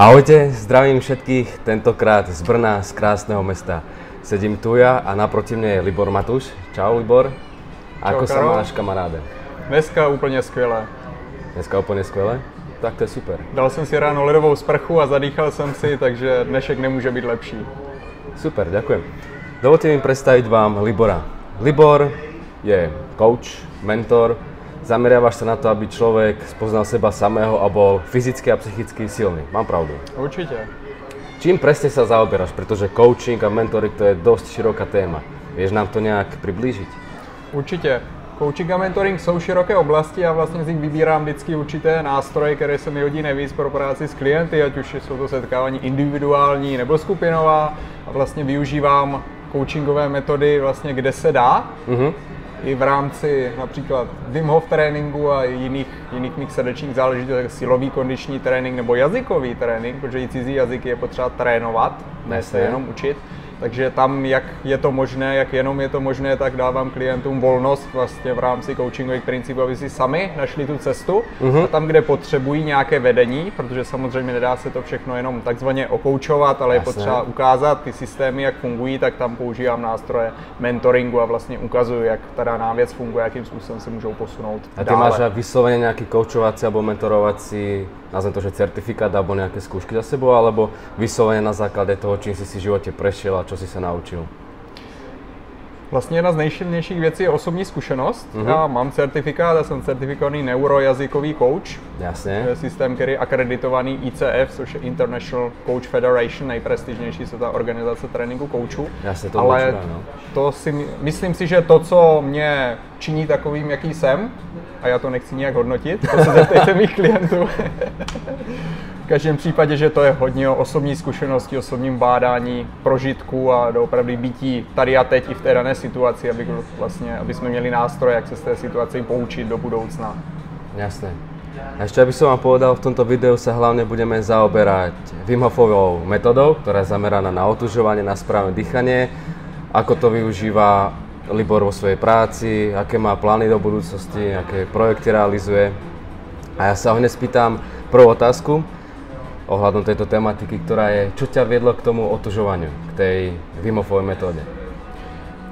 Ahojte, zdravím všetkých, tentokrát z Brna, z krásného mesta. Sedím tu ja a naproti mne je Libor Matuš. Čau Libor. Ako Karol. máš kamaráde? Dneska úplně skvěle. Dneska úplně skvěle? Tak to je super. Dal jsem si ráno ledovou sprchu a zadýchal jsem si, takže dnešek nemůže být lepší. Super, ďakujem. Dovolte mi predstaviť vám Libora. Libor je coach, mentor, zameriavaš sa na to, aby človek spoznal seba samého a bol fyzicky a psychicky silný. Mám pravdu. Určitě. Čím presne sa zaoberáš? Pretože coaching a mentoring to je dosť široká téma. Vieš nám to nejak priblížiť? Určitě. Coaching a mentoring jsou široké oblasti a vlastně z nich vybírám vždycky určité nástroje, které se mi hodí nejvíc pro práci s klienty, ať už jsou to setkávání individuální nebo skupinová a vlastně využívám coachingové metody vlastně kde se dá, Mhm. I v rámci například Wim Hof tréninku a jiných, jiných mých srdečních záležitostí, jako silový kondiční trénink nebo jazykový trénink, protože i cizí jazyky je potřeba trénovat, ne se jenom učit. Takže tam, jak je to možné, jak jenom je to možné, tak dávám klientům volnost vlastně v rámci coachingových principů, aby si sami našli tu cestu. A tam, kde potřebují nějaké vedení, protože samozřejmě nedá se to všechno jenom takzvaně okoučovat, ale je potřeba ukázat ty systémy, jak fungují, tak tam používám nástroje mentoringu a vlastně ukazuju, jak ta daná věc funguje, jakým způsobem se můžou posunout A ty dále. máš aj vyslovene nejaký koučovací alebo mentorovací, nazvem to, že certifikát alebo nejaké skúšky za sebou, alebo vyslovene na základe toho, čím si si v živote prešiel a čo si sa naučil? Vlastně jedna z nejšilnějších věcí je osobní zkušenost. Já mám certifikát, já jsem certifikovaný neurojazykový coach. To Jasne. je systém, který je akreditovaný ICF, což je International Coach Federation, nejprestižnější světová organizace tréninku koučů. Jasne, to Ale počúvam, no. to si, my- myslím si, že to, co mě činí takovým, jaký jsem, a já to nechci nijak hodnotit, to se zeptejte mých klientů. v každém případě, že to je hodně o osobní zkušenosti, osobním bádání, prožitku a doopravdy bytí tady a teď i v té dané situaci, aby, vlastně, aby jsme měli nástroje, jak se z té situace poučit do budoucna. Jasné. A aby som vám povedal, v tomto videu sa hlavne budeme zaoberať Wim Hofovou metodou, ktorá je zameraná na otužovanie, na správne dýchanie, ako to využíva Libor vo svojej práci, aké má plány do budúcnosti, aké projekty realizuje. A ja sa ho hneď spýtam prvú otázku ohľadom tejto tematiky, ktorá je, čo ťa viedlo k tomu otužovaniu, k tej Wim Hofovej metóde?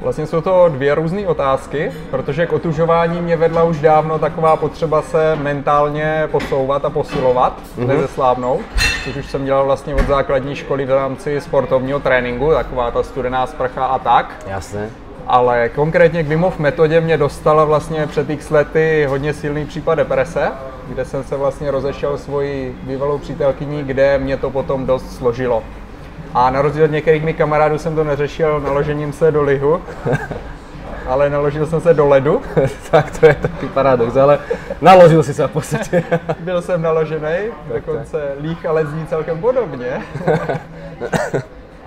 Vlastně jsou to dvě různé otázky, protože k otužování mě vedla už dávno taková potřeba se mentálně posouvat a posilovat, mm-hmm. nezeslábnout, což už jsem dělal vlastně od základní školy v rámci sportovního tréninku, taková ta studená sprcha a tak. Jasné. Ale konkrétně k Wim Hof metodě mě dostala vlastně před x lety hodně silný případ deprese, kde jsem se vlastně rozešel svoji bývalou přítelkyní, kde mě to potom dost složilo. A na rozdíl od některých mých kamarádů jsem to neřešil naložením se do lihu, ale naložil jsem se do ledu. tak to je taký paradox, ale naložil si sa v podstate. Byl jsem naložený, dokonce líh ale zní celkem podobně.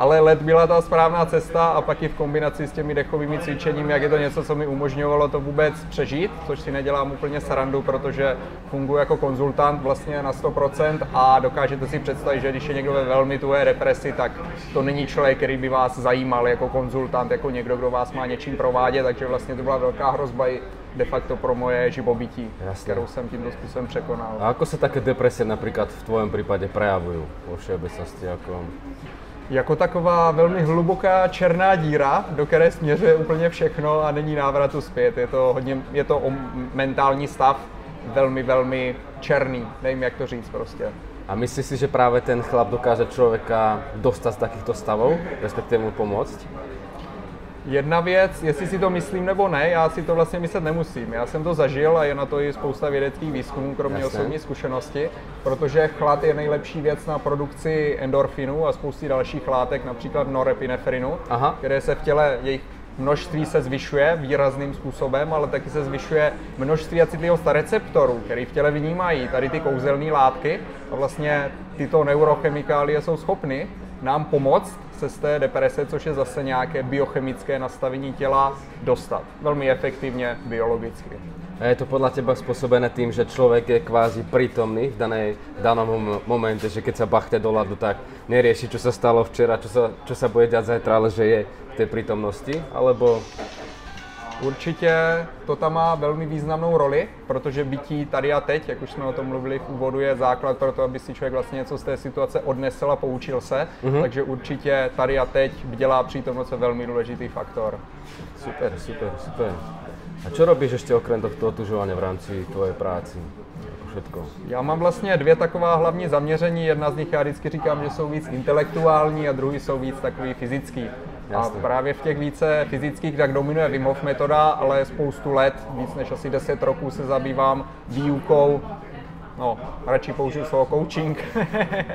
Ale let byla ta správná cesta a pak i v kombinaci s těmi dechovými cvičeními, jak je to něco, co mi umožňovalo to vůbec přežít, což si nedělám úplně sarandu, protože funguji jako konzultant vlastně na 100% a dokážete si představit, že když je někdo ve velmi tuhé depresi, tak to není člověk, který by vás zajímal jako konzultant, jako někdo, kdo vás má něčím provádět, takže vlastně to byla velká hrozba i de facto pro moje živobytí, Jasné. kterou jsem tímto způsobem překonal. A ako sa také depresie napríklad v tvojom prípade prejavujú vo všeobecnosti? Ako... Jako taková velmi hluboká černá díra, do které směřuje úplně všechno a není návratu zpět. Je to, hodně, je to o mentální stav velmi, velmi černý. Nevím, jak to říct prostě. A myslíš si, že práve ten chlap dokáže človeka dostať z takýchto stavov, respektíve mu pomôcť? Jedna věc, jestli si to myslím nebo ne, já si to vlastně myslet nemusím. Já jsem to zažil a je na to i spousta vědeckých výzkumů, kromě Jasné. osobní zkušenosti, protože chlad je nejlepší věc na produkci endorfinu a spousty dalších látek, například norepinefrinu, Aha. které se v těle, jejich množství se zvyšuje výrazným způsobem, ale taky se zvyšuje množství a citlivost receptorů, které v těle vnímají tady ty kouzelné látky a vlastně tyto neurochemikálie jsou schopny nám pomoct se z té deprese, což je zase nějaké biochemické nastavení těla, dostat. Velmi efektivně biologicky. A je to podľa teba spôsobené tým, že človek je kvázi prítomný v, danej, danom mom- momente, že keď sa bachne do ľadu, tak nerieši, čo sa stalo včera, sa, čo sa bude diať zajtra, ale že je v tej prítomnosti? Alebo Určitě to tam má velmi významnou roli, protože bytí tady a teď, jak už jsme o tom mluvili v úvodu, je základ pro to, aby si člověk vlastně něco z té situace odnesl a poučil se. Mm-hmm. Takže určitě tady a teď dělá přítomnost velmi důležitý faktor. Super, super, super. A co robíš ještě okrem tohto otužování v rámci tvoje práce? Všetko. Já mám vlastně dvě taková hlavní zaměření. Jedna z nich já vždycky říkám, že jsou víc intelektuální a druhý jsou víc takový fyzický. Jasně. A právě v těch více fyzických tak dominuje Wim Hof metoda, ale spoustu let, víc než asi 10 roků se zabývám výukou, no, radši použiju slovo coaching,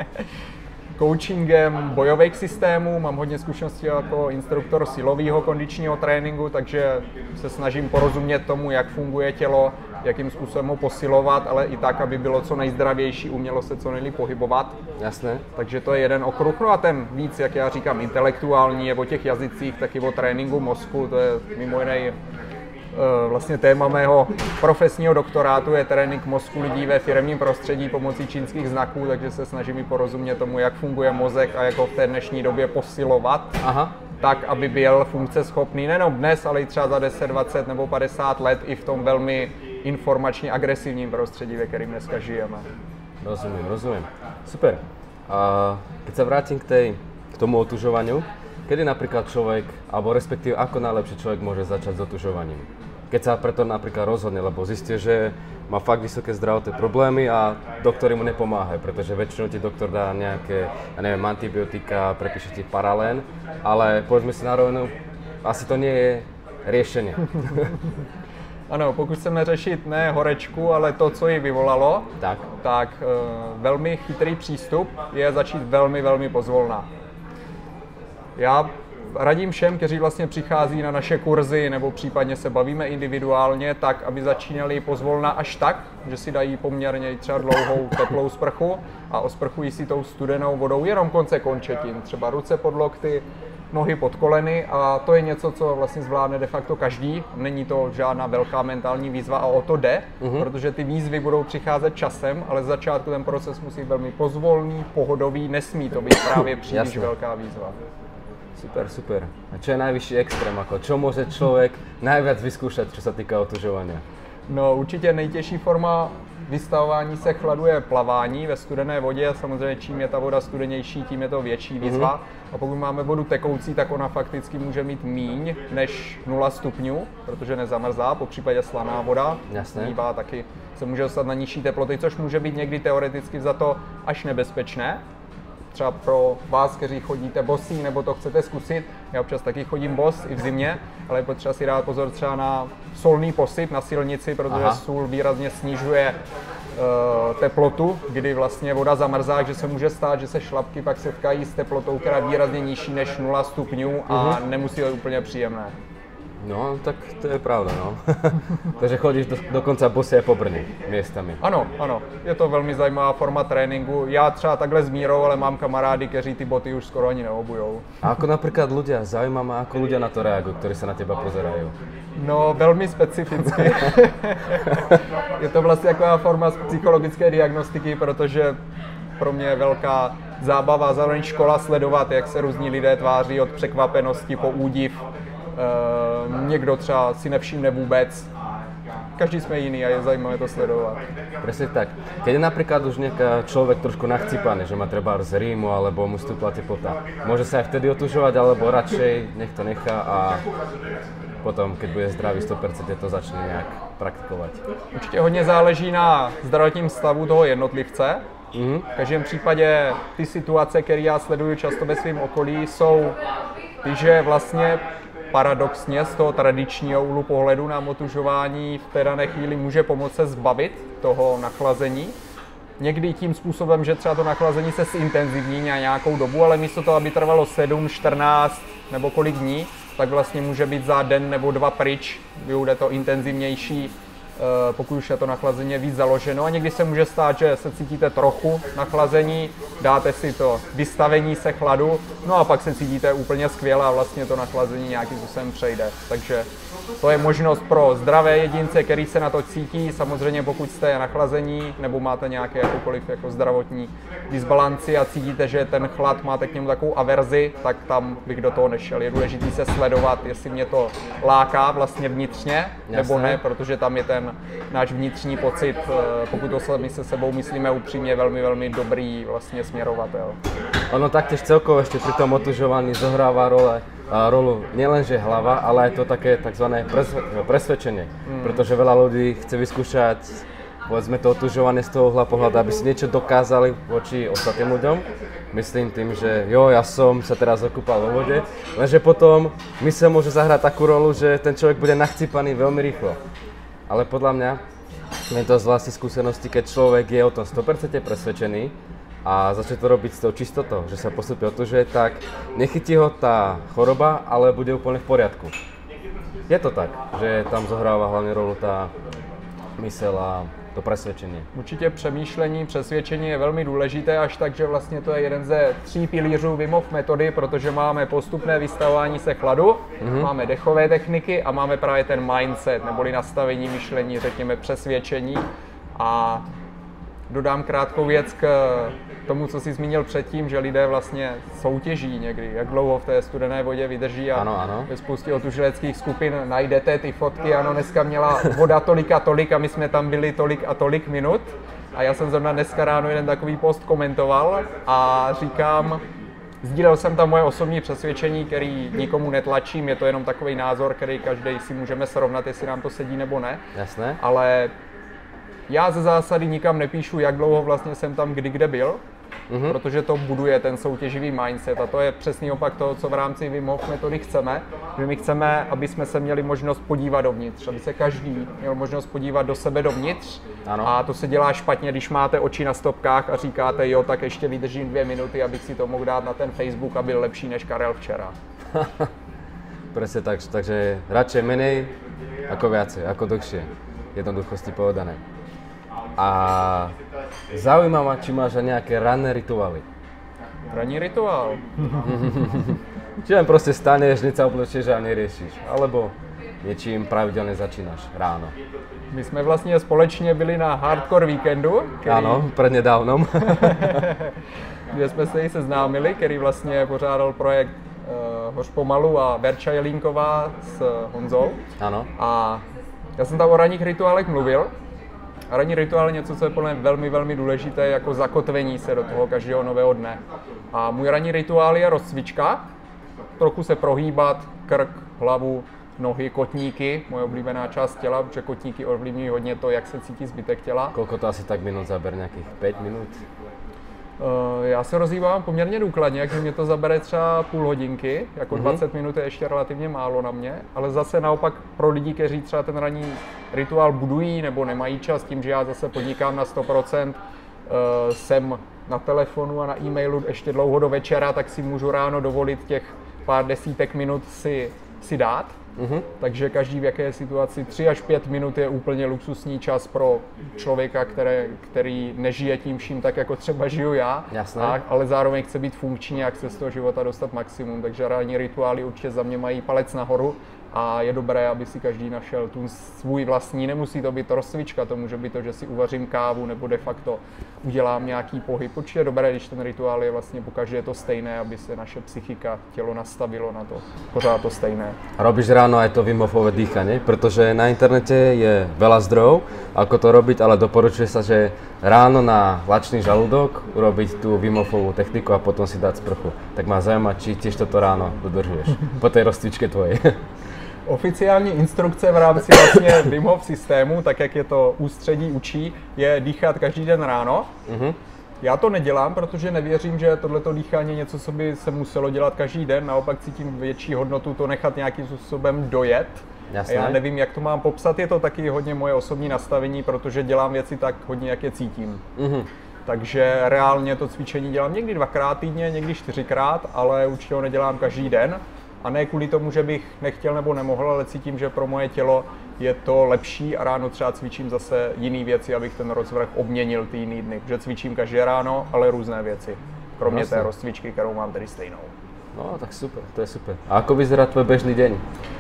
coachingem bojových systémů, mám hodně zkušeností jako instruktor silového kondičního tréninku, takže se snažím porozumět tomu, jak funguje tělo, jakým způsobem ho posilovat, ale i tak, aby bylo co nejzdravější, umělo se co nejlíp pohybovat. Jasné. Takže to je jeden okruh. No a ten víc, jak já říkám, intelektuální, je o těch jazycích, taky o tréninku mozku, to je mimo jiné eh, vlastně téma mého profesního doktorátu je trénink mozku lidí ve firmním prostředí pomocí čínských znaků, takže se snažím i porozumět tomu, jak funguje mozek a jak ho v té dnešní době posilovat. Aha tak, aby byl funkce schopný nejenom dnes, ale i třeba za 10, 20 nebo 50 let i v tom velmi informačně agresivním prostředí, ve kterém dneska žijeme. Rozumím, rozumím. Super. A keď sa vrátim k, tej, k tomu otužovaniu, kedy napríklad človek, alebo respektíve ako najlepšie človek môže začať s otužovaním? Keď sa preto napríklad rozhodne, lebo zistí, že má fakt vysoké zdravotné problémy a doktory mu nepomáhajú, pretože väčšinou ti doktor dá nejaké, ja neviem, antibiotika, prepíše ti paralén, ale povedzme si na rovinu, asi to nie je riešenie. Ano, pokud chceme řešit ne horečku, ale to, co ji vyvolalo, tak, tak e, velmi chytrý přístup je začít velmi, velmi pozvolna. Já radím všem, kteří vlastně přichází na naše kurzy nebo případně se bavíme individuálně, tak aby začínali pozvolna až tak, že si dají poměrně třeba dlouhou teplou sprchu a osprchují si tou studenou vodou jenom konce končetin, třeba ruce pod lokty, nohy pod koleny a to je něco, co vlastně zvládne de facto každý. Není to žádná velká mentální výzva a o to jde, uh-huh. protože ty výzvy budou přicházet časem, ale z začátku ten proces musí být velmi pozvolný, pohodový, nesmí to být právě příliš Jasne. velká výzva. Super, super. A čo je najvyšší extrém? Ako, čo môže člověk najviac vyskúšať, čo sa týka otužovania? No určitě nejtěžší forma vystavování se chladu je plavání ve studené vodě. Samozřejmě čím je ta voda studenější, tím je to větší výzva. Mm-hmm. A pokud máme vodu tekoucí, tak ona fakticky může mít míň než 0 stupňů, protože nezamrzá, po případě slaná voda. Jasné. Mývá taky se může dostat na nižší teploty, což může být někdy teoreticky za to až nebezpečné třeba pro vás, kteří chodíte bosí nebo to chcete zkusit, já občas taky chodím bos i v zimě, ale je potřeba si dát pozor třeba na solný posyp na silnici, protože Aha. sůl výrazně snižuje uh, teplotu, kdy vlastně voda zamrzá, že se může stát, že se šlapky pak setkají s teplotou, která je výrazně nižší než 0 stupňů a uh-huh. nemusí být úplně příjemné. No, tak to je pravda, no. Takže chodíš do, dokonce bosé po Brně městami. Ano, ano, je to velmi zajímavá forma tréninku. Já třeba takhle s mírou, ale mám kamarády, kteří ty boty už skoro ani neobujou. A ako například ľudia, zaujíma ma, ako ľudia na to reagují, kteří se na těba pozerají? No, velmi specificky. je to vlastně taková forma psychologické diagnostiky, protože pro mě je velká zábava, zároveň škola sledovat, jak se různí lidé tváří od překvapenosti po údiv někdo třeba si nevšimne vůbec. Každý jsme jiný a je zajímavé to sledovat. Presne tak. Keď je napríklad už nejaká človek trošku nachcipaný, že má treba z rýmu alebo mu stúpla teplota, môže sa aj vtedy otužovať, alebo radšej nech to nechá a potom, keď bude zdravý 100%, to začne nějak praktikovat. Určitě hodně záleží na zdravotním stavu toho jednotlivce. Mm-hmm. V každém případě ty situace, které já sleduju často ve svém okolí, jsou ty, že vlastně paradoxně z toho tradičního úhlu pohledu na otužování v té dané chvíli může pomoct se zbavit toho nachlazení. Někdy tím způsobem, že třeba to nachlazení se zintenzivní na nějakou dobu, ale místo toho, aby trvalo 7, 14 nebo kolik dní, tak vlastně může být za den nebo dva pryč, bude to intenzivnější, pokud už je to nachlazení víc založeno. A někdy se může stát, že se cítíte trochu nachlazení, dáte si to vystavení se chladu, no a pak se cítíte úplně skvěle a vlastně to nachlazení nějakým způsobem přejde. Takže to je možnost pro zdravé jedince, který se na to cítí. Samozřejmě pokud jste nachlazení nebo máte nějaké jakoukoliv jako zdravotní disbalanci a cítíte, že ten chlad máte k němu takovou averzi, tak tam bych do toho nešel. Je důležité se sledovat, jestli mě to láká vlastně vnitřně, nebo ne, protože tam je ten náš vnitřní pocit, eh, pokud to sami se sebou myslíme upřímně, velmi, velmi dobrý vlastně směrovatel. Ono taktiež celkovo ešte pri tom otužovaní zohráva role, rolu nielenže hlava, ale aj to také tzv. presvedčenie. Mm. Pretože veľa ľudí chce vyskúšať povedzme to otužovanie z toho uhla pohľadu, aby si niečo dokázali voči ostatným ľuďom. Myslím tým, že jo, ja som sa teraz okúpal vo vode, lenže potom mysel môže zahrať takú rolu, že ten človek bude nachcípaný veľmi rýchlo. Ale podľa mňa, je to z vlastnej skúsenosti, keď človek je o tom 100% presvedčený a začne to robiť s tou čistotou, že sa postupne otužuje, tak nechytí ho tá choroba, ale bude úplne v poriadku. Je to tak, že tam zohráva hlavne rolu tá mysel a to přesvědčení. Určitě přemýšlení, přesvědčení je velmi důležité, až tak, že vlastně to je jeden ze tří pilířů Vimov metody, protože máme postupné vystavování se chladu, mm-hmm. máme dechové techniky a máme právě ten mindset, neboli nastavení myšlení, řekněme přesvědčení. A dodám krátkou věc k tomu, co jsi zmínil předtím, že lidé vlastně soutěží někdy, jak dlouho v té studené vodě vydrží a ano, ano. ve spoustě otužileckých skupin najdete ty fotky, ano, dneska měla voda tolik a tolik a my jsme tam byli tolik a tolik minut. A já jsem zrovna dneska ráno jeden takový post komentoval a říkám, Sdílel jsem tam moje osobní přesvědčení, který nikomu netlačím, je to jenom takový názor, který každý si můžeme srovnat, jestli nám to sedí nebo ne. Jasné. Ale já ze zásady nikam nepíšu, jak dlouho vlastně jsem tam kdy kde byl, mm-hmm. protože to buduje ten soutěživý mindset a to je přesný opak toho, co v rámci Wim Hof metody chceme, že my chceme, aby jsme se měli možnost podívat dovnitř, aby se každý měl možnost podívat do sebe dovnitř ano. a to se dělá špatně, když máte oči na stopkách a říkáte, jo, tak ještě vydržím dvě minuty, abych si to mohl dát na ten Facebook a byl lepší než Karel včera. Presne tak, takže radšej menej ako viacej, ako dlhšie. Jednoduchosti povedané. A zaujíma ma, či máš aj nejaké ranné rituály. Ranní rituál? či len proste staneš, hneď sa oblečieš a neriešiš. Alebo něčím pravidelně začínáš ráno. My jsme vlastně společně byli na Hardcore Weekendu. Který... Ano, přednedávnom. kde jsme se i seznámili, který vlastně pořádal projekt uh, Hoř pomalu a Verča Jelínková s Honzou. Ano. A já jsem tam o ranních rituálech mluvil ranní rituál je něco, co je podle mě velmi, velmi důležité jako zakotvení se do toho každého nového dne. A můj ranní rituál je rozcvička, trochu se prohýbat, krk, hlavu, nohy, kotníky, moje oblíbená část těla, protože kotníky ovlivňují hodně to, jak se cítí zbytek těla. Kolko to asi tak minut zaber, nějakých 5 minut? Eh, já se rozhýbám poměrně důkladně, takže mě to zabere třeba půl hodinky, jako mm-hmm. 20 minut je ještě relativně málo na mě, ale zase naopak pro lidi, kteří třeba ten ranní rituál budují nebo nemají čas, tím, že já zase podnikám na 100%, eh, jsem na telefonu a na e-mailu ještě dlouho do večera, tak si můžu ráno dovolit těch pár desítek minut si, si dát. Mm-hmm. Takže každý v jaké situaci 3 až 5 minut je úplně luxusní čas pro člověka, které, který nežije tím vším tak, jako třeba žiju já, Jasné. A, ale zároveň chce být funkční a chce z toho života dostat maximum. Takže ranní rituály určitě za mě mají palec nahoru a je dobré, aby si každý našel tu svůj vlastní, nemusí to být rozcvička, to může být to, že si uvařím kávu nebo de facto udělám nějaký pohyb. Určitě je dobré, když ten rituál je vlastně pokaždé to stejné, aby se naše psychika, tělo nastavilo na to, pořád to stejné. Robíš ráno aj to vymofové dýchanie, protože na internete je veľa zdrojov, ako to robiť, ale doporučuje sa, že ráno na lačný žalúdok urobiť tú vymofovú techniku a potom si dať sprchu. Tak má zaujíma, či tiež toto ráno dodržuješ po tej rozcvičke tvojej. Oficiální instrukce v rámci vlastně Wim Hof systému, tak jak je to ústředí učí, je dýchat každý den ráno. Mm-hmm. Já to nedělám, protože nevěřím, že tohleto dýchání je něco, co by se muselo dělat každý den. Naopak cítím větší hodnotu to nechat nějakým způsobem dojet. Jasné. A já nevím, jak to mám popsat. Je to taky hodně moje osobní nastavení, protože dělám věci tak hodně, jak je cítím. Mm-hmm. Takže reálně to cvičení dělám někdy dvakrát týdně, někdy čtyřikrát, ale určitě ho nedělám každý den. A ne kvůli tomu, že bych nechtěl nebo nemohl, ale cítím, že pro moje tělo je to lepší a ráno třeba cvičím zase jiné věci, abych ten rozvrh obměnil ty jiný dny. Protože cvičím každé ráno, ale různé věci. kromě Jasně. té rozcvičky, kterou mám tady stejnou. No, tak super, to je super. A ako vyzerá tvoj bežný deň?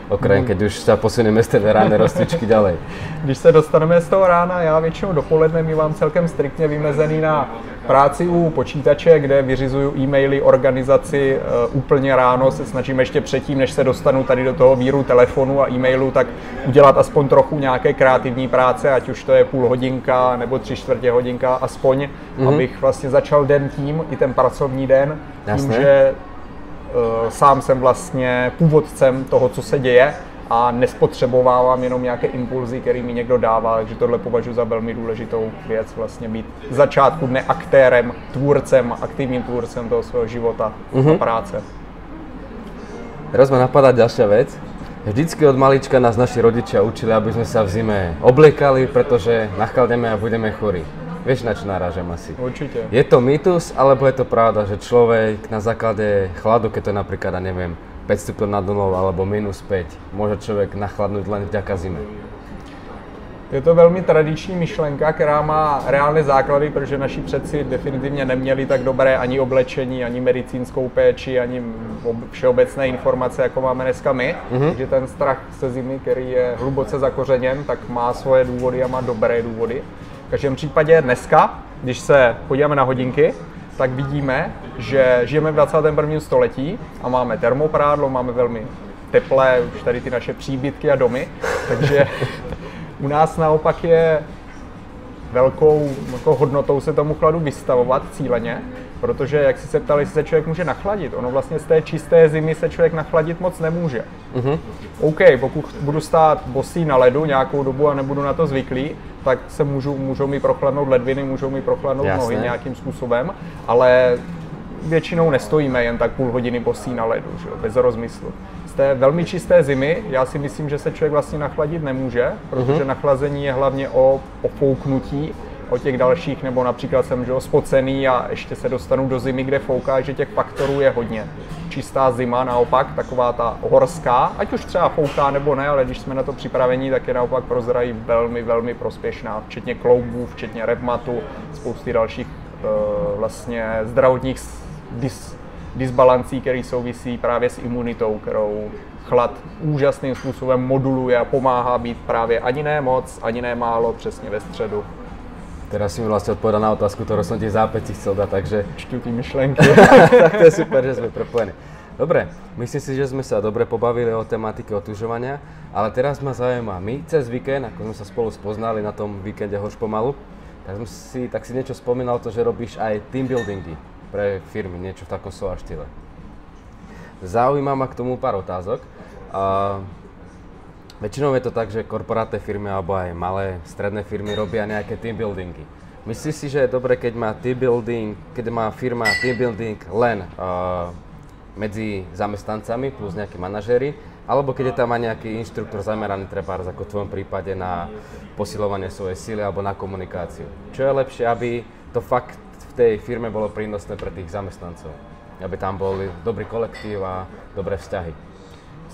Okrem, keď už sa posunieme z tej ránej rozcvičky ďalej. Když se dostaneme z toho rána, já většinou dopoledne mívám celkem striktně vymezený na práci u počítače, kde vyřizuju e-maily organizaci uh, úplně ráno, se snažím ještě předtím, než se dostanu tady do toho víru telefonu a e-mailu, tak udělat aspoň trochu nějaké kreativní práce, ať už to je půl hodinka nebo tři čtvrtě hodinka, aspoň, mm-hmm. abych vlastně začal den tím, i ten pracovní den, tím, Jasné. že uh, sám jsem vlastně původcem toho, co se děje a nespotřebovávám jenom nějaké impulzy, které mi někdo dává, takže tohle považuji za velmi důležitou věc, vlastně být z začátku ne aktérem, tvůrcem, aktivním tvůrcem toho svého života mm-hmm. a práce. Teraz ma napadá ďalšia vec. Vždycky od malička nás naši rodičia učili, aby sme sa v zime obliekali, pretože nachladneme a budeme chorí. Vieš, na čo narážam asi? Určitě. Je to mýtus, alebo je to pravda, že človek na základe chladu, keď to je napríklad, neviem, 5 stupňov nad nulou alebo minus 5, môže človek nachladnúť len vďaka zime. Je to velmi tradiční myšlenka, která má reálné základy, protože naši předci definitivně neměli tak dobré ani oblečení, ani medicínskou péči, ani ob- všeobecné informace, jako máme dneska my. Mm-hmm. Takže ten strach se zimy, který je hluboce zakořeněn, tak má svoje důvody a má dobré důvody. V každém případě dneska, když se podíváme na hodinky, tak vidíme, že žijeme v 21. století a máme termoprádlo, máme velmi teplé už tady ty naše příbytky a domy, takže u nás naopak je velkou jako hodnotou se tomu chladu vystavovat cíleně, protože jak si se ptali, jestli se člověk může nachladit, ono vlastně z té čisté zimy se člověk nachladit moc nemůže. Mm-hmm. OK, pokud budu stát bosý na ledu nějakou dobu a nebudu na to zvyklý, tak se můžu, můžou mi prochladnout ledviny, můžou mi prochladnout Jasné. nohy nějakým způsobem, ale většinou nestojíme jen tak půl hodiny bosí na ledu, že jo, bez rozmyslu. Z té velmi čisté zimy já si myslím, že se člověk vlastně nachladit nemůže, protože mm-hmm. nachlazení je hlavně o ofouknutí, o těch dalších, nebo například jsem že spocený a ještě se dostanu do zimy, kde fouká, že těch faktorů je hodně. Čistá zima naopak, taková ta horská, ať už třeba fouká nebo ne, ale když jsme na to připraveni, tak je naopak pro zdraví velmi, velmi prospěšná, včetně kloubů, včetně revmatu, spousty dalších e, vlastně zdravotních dis, disbalancí, které souvisí právě s imunitou, kterou chlad úžasným způsobem moduluje a pomáhá být právě ani ne moc, ani ne málo, přesně ve středu. Teraz si mi vlastne odpovedal na otázku, ktorú som ti v zápäti chcel dať, takže Čtu ty myšlenky. tak to je super, že sme prepojení. Dobre, myslím si, že sme sa dobre pobavili o tematike otužovania, ale teraz ma zaujíma, my cez víkend, ako sme sa spolu spoznali na tom víkende hož pomalu, tak, sme si, tak si niečo spomínal to, že robíš aj team buildingy pre firmy, niečo v takom SOA štýle. Zaujíma ma k tomu pár otázok. A väčšinou je to tak, že korporátne firmy alebo aj malé, stredné firmy robia nejaké team buildingy. Myslíš si, že je dobre, keď má team building, keď má firma team building len uh, medzi zamestnancami plus nejakí manažéri, alebo keď je tam aj nejaký inštruktor zameraný treba ako v tvojom prípade na posilovanie svojej síly alebo na komunikáciu. Čo je lepšie, aby to fakt v tej firme bolo prínosné pre tých zamestnancov? Aby tam boli dobrý kolektív a dobré vzťahy.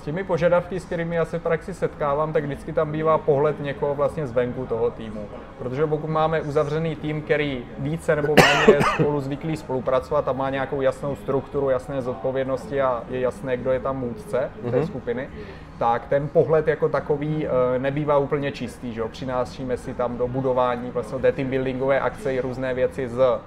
S těmi požadavky, s kterými já se v praxi setkávám, tak vždycky tam bývá pohled někoho vlastně zvenku toho týmu. Protože pokud máme uzavřený tým, který více nebo méně je spolu zvyklý spolupracovat a má nějakou jasnou strukturu, jasné zodpovědnosti a je jasné, kdo je tam můdce té mm-hmm. skupiny, tak ten pohled jako takový eh, nebývá úplně čistý. Že? Přinášíme si tam do budování vlastně té team buildingové akce i různé věci z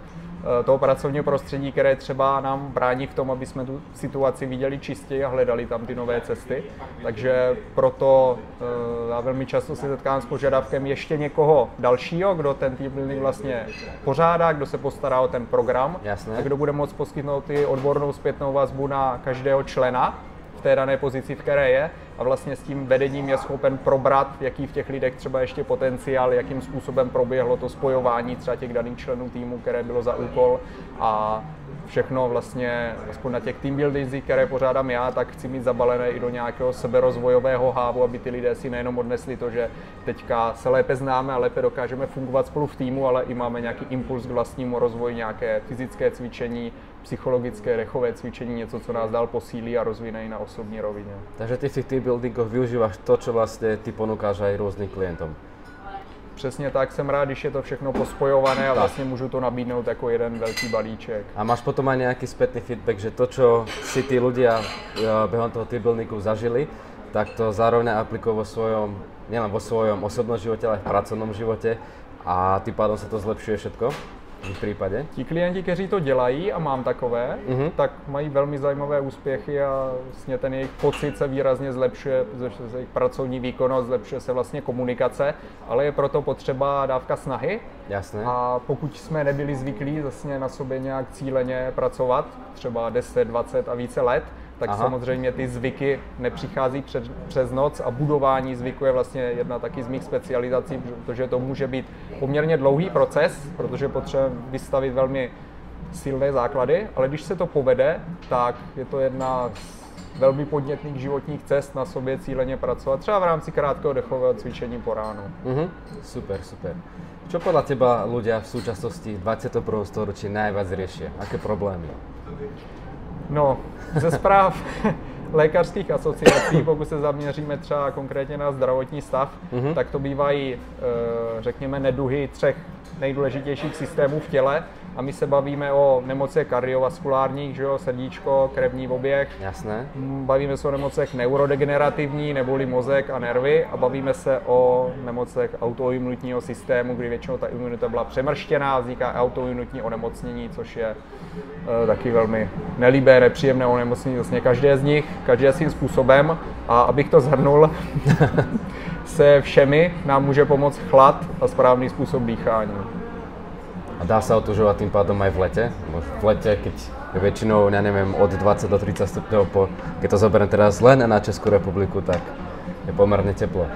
toho pracovního prostředí, které třeba nám brání v tom, aby jsme tu situaci viděli čistěji a hledali tam ty nové cesty. Takže proto eh, já velmi často se setkám s požadavkem ještě někoho dalšího, kdo ten team building vlastně pořádá, kdo se postará o ten program Jasné. a kdo bude moct poskytnout i odbornou zpětnou vazbu na každého člena v té dané pozici, v které je a vlastně s tím vedením je schopen probrat, jaký v těch lidech třeba ještě potenciál, jakým způsobem proběhlo to spojování třeba těch daných členů týmu, které bylo za úkol. A všechno vlastně, aspoň na těch team buildings, které pořádám já, tak chci mít zabalené i do nějakého seberozvojového hávu, aby ty lidé si nejenom odnesli to, že teďka se lépe známe a lépe dokážeme fungovat spolu v týmu, ale i máme nějaký impuls k vlastnímu rozvoji, nějaké fyzické cvičení, psychologické dechové cvičení, něco, co nás dál posílí a rozvine i na osobní rovině. Takže ty v team buildingoch využívaš to, čo vlastne ty ponúkáš aj rôznym klientom. Přesně tak, jsem rád, když je to všechno pospojované a vlastně můžu to nabídnout jako jeden velký balíček. A máš potom aj nejaký spätný feedback, že to, čo si tí ľudia behom toho týbilníku zažili, tak to zároveň aplikujú vo svojom, nielen vo svojom osobnom živote, ale aj v pracovnom živote a tým pádom sa to zlepšuje všetko? V případě? Ti klienti, kteří to dělají a mám takové, mm-hmm. tak mají velmi zajímavé úspěchy a vlastně ten jejich pocit se výrazně zlepšuje, zlepšuje se jejich pracovní výkonnost, zlepšuje se vlastně komunikace, ale je proto potřeba dávka snahy. Jasné. A pokud jsme nebyli zvyklí vlastně na sobě nějak cíleně pracovat, třeba 10, 20 a více let, tak Aha. samozřejmě ty zvyky nepřichází před, přes noc a budování zvyku je vlastně jedna taky z mých specializací, protože to může být poměrně dlouhý proces, protože potřebujeme vystavit velmi silné základy, ale když se to povede, tak je to jedna z velmi podnětných životních cest na sobě cíleně pracovat, třeba v rámci krátkého dechového cvičení po ránu. Mm-hmm. Super, super. Co podle teba ľudia v současnosti 21. storočí najviac riešia? Aké problémy? No, ze zpráv lékařských asociací, pokud se zaměříme třeba konkrétně na zdravotní stav, mm-hmm. tak to bývají, eh, řekněme, neduhy třech nejdůležitějších systémů v těle, a my se bavíme o nemocech kardiovaskulárních, že jo, srdíčko, krevní oběh. Jasné. Bavíme se o nemocech neurodegenerativní, neboli mozek a nervy a bavíme se o nemocech autoimunitního systému, kdy většinou ta imunita byla přemrštěná, vzniká autoimunitní onemocnění, což je e, taky velmi nelíbé, nepříjemné onemocnění vlastně každé z nich, každé svým způsobem. A abych to zhrnul, se všemi nám může pomoct chlad a správný způsob dýchání. A dá sa otužovať tým pádom aj v lete? V lete, keď väčšinou, ja neviem, od 20 do 30 stupňov, po, keď to zoberiem teraz len na Českou republiku, tak je pomerne teplo.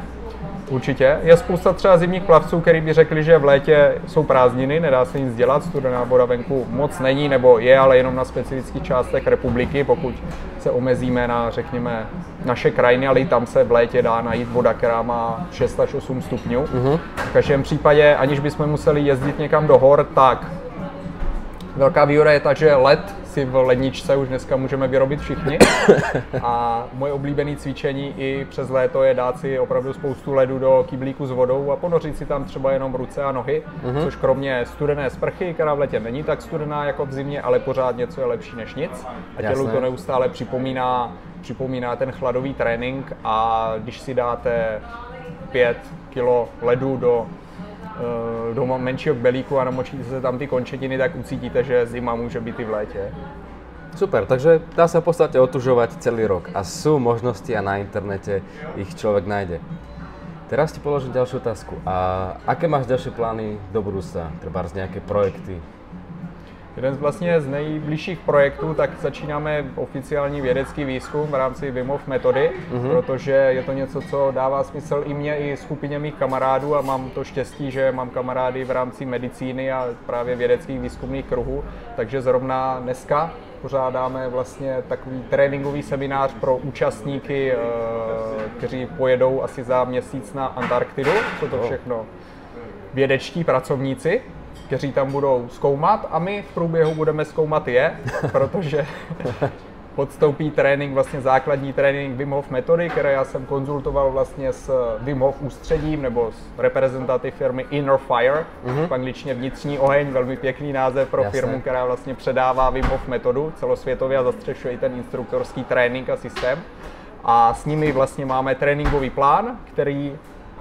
Určitě. Je spousta třeba zimních plavců, který by řekli, že v létě jsou prázdniny, nedá se nic dělat, studená voda venku moc není, nebo je, ale jenom na specifických částech republiky, pokud se omezíme na, řekněme, naše krajiny, ale i tam se v létě dá najít voda, která má 6 až 8 stupňů. Uh-huh. V každém případě, aniž bychom museli jezdit někam do hor, tak velká výhoda je ta, že led si v ledničce už dneska můžeme vyrobit všichni. A moje oblíbené cvičení i přes léto je dát si opravdu spoustu ledu do kyblíku s vodou a ponořit si tam třeba jenom ruce a nohy, mm-hmm. což kromě studené sprchy, která v letě není tak studená jako v zimě, ale pořád něco je lepší než nic. A tělu to neustále připomíná, připomíná ten chladový trénink a když si dáte 5 kilo ledu do do menšího belíku a namočíte se tam ty končetiny, tak ucítíte, že zima může být i v létě. Super, takže dá se v podstatě otužovat celý rok a jsou možnosti a na internete ich člověk najde. Teraz ti položím další otázku. A aké máš další plány do budoucna? Třeba nějaké projekty? Jeden z vlastně z nejbližších projektů, tak začínáme oficiální vědecký výzkum v rámci Vimov metody, mm-hmm. protože je to něco, co dává smysl i mě, i skupině mých kamarádů a mám to štěstí, že mám kamarády v rámci medicíny a právě vědeckých výzkumných kruhů, takže zrovna dneska pořádáme vlastně takový tréninkový seminář pro účastníky, eh, kteří pojedou asi za měsíc na Antarktidu, co to všechno vědečtí pracovníci, kteří tam budou zkoumat a my v průběhu budeme zkoumat je, protože podstoupí trénink, vlastně základní trénink Wim Hof metody, které já jsem konzultoval vlastně s Wim Hof ústředím nebo s reprezentativ firmy Inner Fire, mm-hmm. v angličtině vnitřní oheň, velmi pěkný název pro Jasne. firmu, která vlastně předává Wim Hof metodu celosvětově a zastřešuje i ten instruktorský trénink a systém. A s nimi vlastně máme tréninkový plán, který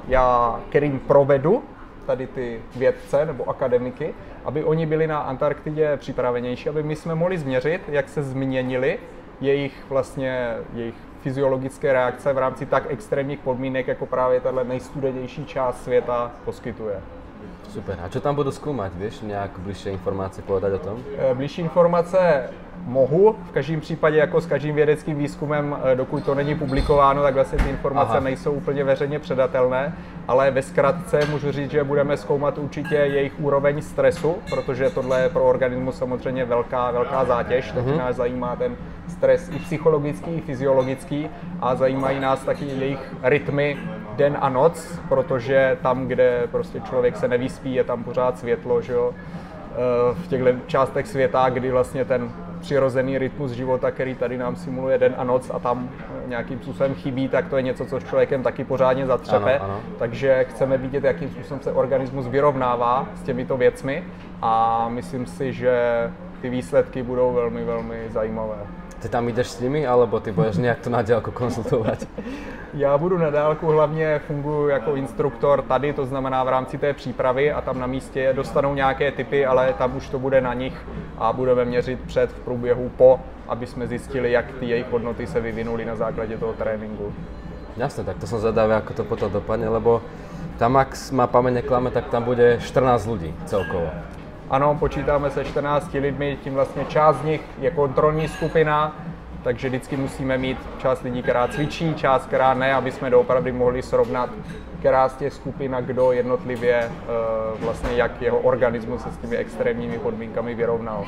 já, kterým provedu tady ty vědce nebo akademiky, aby oni byli na Antarktidě připravenější, aby my jsme mohli změřit, jak se změnili jejich vlastně jejich fyziologické reakce v rámci tak extrémních podmínek, jako právě tahle nejstudenější část světa poskytuje. Super. A co tam budu zkoumat, víš, nějak blížší informace povedat o tom? Eh, blížší informace mohu, v každém případě jako s každým vědeckým výzkumem, eh, dokud to není publikováno, tak vlastně ty informace Aha. nejsou úplně veřejně předatelné, ale ve zkratce můžu říct, že budeme zkoumat určitě jejich úroveň stresu, protože tohle je pro organismus samozřejmě velká, velká zátěž, takže uh-huh. nás zajímá ten stres i psychologický, i fyziologický a zajímají nás taky jejich rytmy den a noc, protože tam, kde prostě člověk se nevyspí, je tam pořád světlo, že jo, eh, v těchto částech světa, kdy vlastně ten přirozený rytmus života, který tady nám simuluje den a noc a tam nějakým způsobem chybí, tak to je něco, co s člověkem taky pořádně zatřepe. Ano, ano. Takže chceme vidět, jakým způsobem se organismus vyrovnává s těmito věcmi a myslím si, že ty výsledky budou velmi, velmi zajímavé. Ty tam jdeš s nimi, alebo ty budeš nějak to na dělku konzultovat? Já budu na dálku, hlavně funguji jako instruktor tady, to znamená v rámci té přípravy a tam na místě dostanou nějaké typy, ale tam už to bude na nich a budeme měřit před, v průběhu, po, aby jsme zjistili, jak ty jejich hodnoty se vyvinuly na základě toho tréninku. Jasně, tak to jsem zvedavý, jak to potom dopadne, lebo tam, ak má paměť neklame, tak tam bude 14 lidí celkovo. Ano, počítáme se 14 lidmi, tím vlastně část z nich je kontrolní skupina, takže vždycky musíme mít část lidí, která cvičí, část, která ne, aby jsme doopravdy mohli srovnat, která z těch skupin a kdo jednotlivě eh, vlastně jak jeho organismus se s těmi extrémními podmínkami vyrovnal.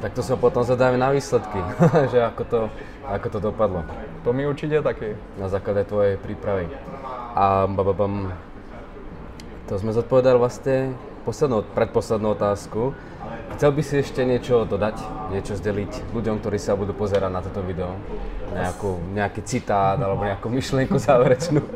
Tak to se potom zadáme na výsledky, že jako to, jako to dopadlo. To mi určitě taky. Na základě tvojej přípravy. A bababam, to jsme zodpovedali vlastně poslednou, predposlednú otázku. Chcel by si ešte niečo dodať, niečo zdeliť ľuďom, ktorí sa budú pozerať na toto video? Nejakú, nejaký citát alebo nejakou myšlenku závěrečnou?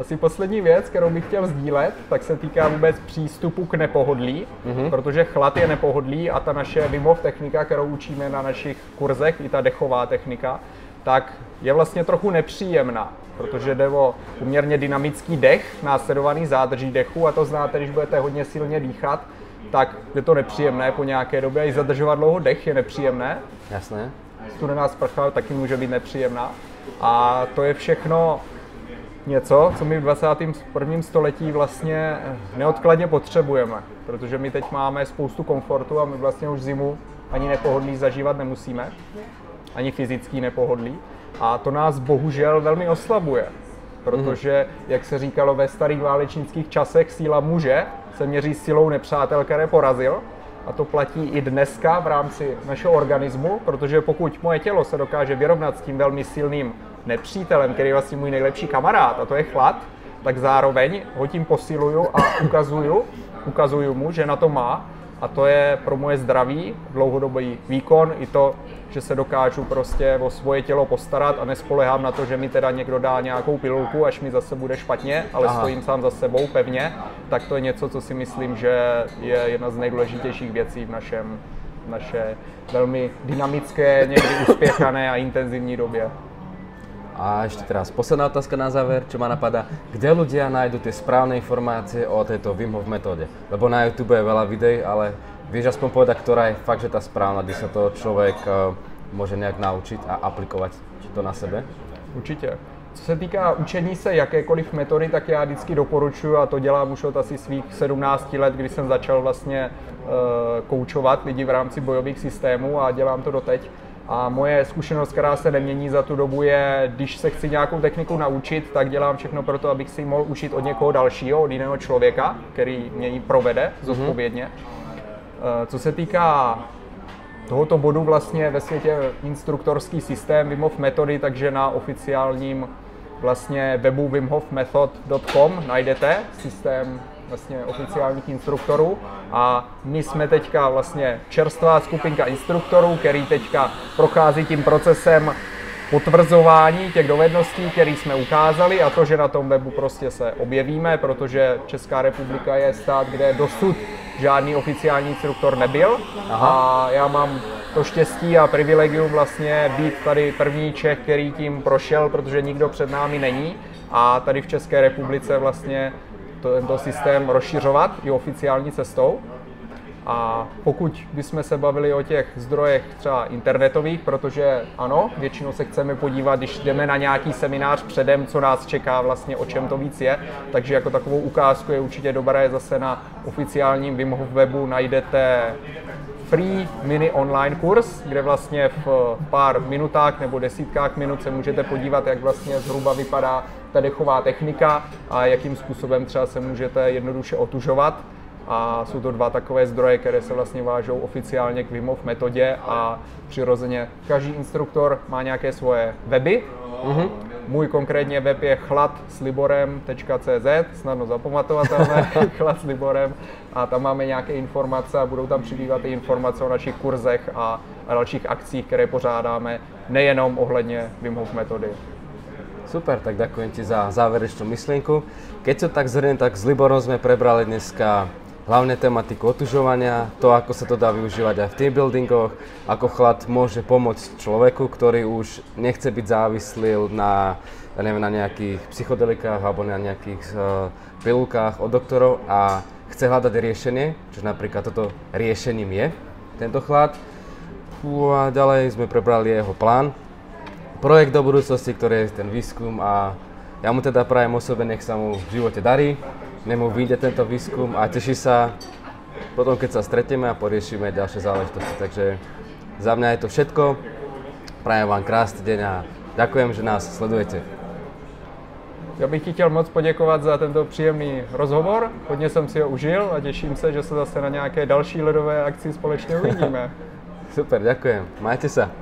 Asi poslední věc, kterou bych chtěl sdílet, tak se týká vůbec přístupu k nepohodlí, mm-hmm. protože chlad je nepohodlí a ta naše Wim technika, kterou učíme na našich kurzech, i ta dechová technika, tak je vlastně trochu nepříjemná, protože jde o poměrně dynamický dech, následovaný zádrží dechu a to znáte, když budete hodně silně dýchat, tak je to nepříjemné po nějaké době. I zadržovat dlouho dech je nepříjemné. Jasné. Studená sprcha taky může být nepříjemná. A to je všechno něco, co my v 21. století vlastně neodkladně potřebujeme, protože my teď máme spoustu komfortu a my vlastně už zimu ani nepohodlí zažívat nemusíme ani fyzický nepohodlí. A to nás bohužel velmi oslabuje, protože, jak se říkalo ve starých válečnických časech, síla muže se měří silou nepřátel, které porazil. A to platí i dneska v rámci našeho organismu, protože pokud moje tělo se dokáže vyrovnat s tím velmi silným nepřítelem, který je vlastně můj nejlepší kamarád, a to je chlad, tak zároveň ho tím posiluju a ukazuju, ukazuju mu, že na to má a to je pro moje zdraví, dlouhodobý výkon, i to, že se dokážu prostě o svoje tělo postarat a nespolehám na to, že mi teda někdo dá nějakou pilulku, až mi zase bude špatně, ale Aha. stojím sám za sebou pevně, tak to je něco, co si myslím, že je jedna z nejdůležitějších věcí v našem naše velmi dynamické, někdy uspěchané a intenzivní době. A ešte teraz posledná otázka na záver, čo ma napadá. Kde ľudia nájdu tie správne informácie o tejto Wim Hof metóde? Lebo na YouTube je veľa videí, ale vieš aspoň povedať, ktorá je fakt, že tá správna, kde sa to člověk uh, může nějak naučit a aplikovat to na sebe? Určitě. Co se týká učení se jakékoliv metody, tak já vždycky doporučuji, a to dělám už od asi svých 17 let, kdy jsem začal vlastně uh, koučovat lidi v rámci bojových systémů a dělám to doteď, a moje zkušenost, která se nemění za tu dobu, je, když se chci nějakou techniku naučit, tak dělám všechno pro to, abych si ji mohl učit od někoho dalšího, od jiného člověka, který mě ji provede mhm. zodpovědně. Mm-hmm. Co se týká tohoto bodu vlastně ve světě instruktorský systém Wim Hof metody, takže na oficiálním vlastně webu wimhofmethod.com najdete systém vlastně oficiálních instruktorů. A my jsme teďka vlastně čerstvá skupinka instruktorů, který teďka prochází tím procesem potvrzování těch dovedností, které jsme ukázali a to, že na tom webu prostě se objevíme, protože Česká republika je stát, kde dosud žádný oficiální instruktor nebyl. Aha. a já mám to štěstí a privilegium vlastně být tady první Čech, který tím prošel, protože nikdo před námi není. A tady v České republice vlastně tento systém rozšiřovat i oficiální cestou. A pokud bychom se bavili o těch zdrojech třeba internetových, protože ano, většinou se chceme podívat, když jdeme na nějaký seminář předem, co nás čeká vlastně, o čem to víc je, takže jako takovou ukázku je určitě dobré zase na oficiálním Wim Hof webu najdete free mini online kurz, kde vlastně v pár minutách nebo desítkách minut se můžete podívat, jak vlastně zhruba vypadá ta dechová technika a jakým způsobem třeba se můžete jednoduše otužovat. A jsou to dva takové zdroje, které se vlastně vážou oficiálně k Wim Hof metodě a přirozeně každý instruktor má nějaké svoje weby, mm-hmm. Můj konkrétně web je chladSliborem.cz, snadno zapamatovatelné, chlad s Liborem. A tam máme nějaké informace a budou tam přibývat i informace o našich kurzech a, a dalších akcích, které pořádáme, nejenom ohledně Wim Hof metody. Super, tak ďakujem ti za záverečnú myšlienku. Keď to tak zhrnem, tak s Liborom sme prebrali dneska hlavne tematiku otužovania, to, ako sa to dá využívať aj v team buildingoch, ako chlad môže pomôcť človeku, ktorý už nechce byť závislý na, ja neviem, na nejakých psychodelikách alebo na nejakých uh, pilulkách od doktorov a chce hľadať riešenie, čiže napríklad toto riešením je tento chlad. A ďalej sme prebrali jeho plán, projekt do budúcnosti, ktorý je ten výskum a ja mu teda prajem osobe, nech sa mu v živote darí, nemu vyjde tento výskum a teší sa potom, keď sa stretneme a poriešime ďalšie záležitosti. Takže za mňa je to všetko. Prajem vám krásný deň a ďakujem, že nás sledujete. Já bych ti chtěl moc poděkovat za tento příjemný rozhovor. Hodně jsem si ho užil a těším se, že se zase na nějaké další ledové akci společně uvidíme. Super, ďakujem. Majte sa.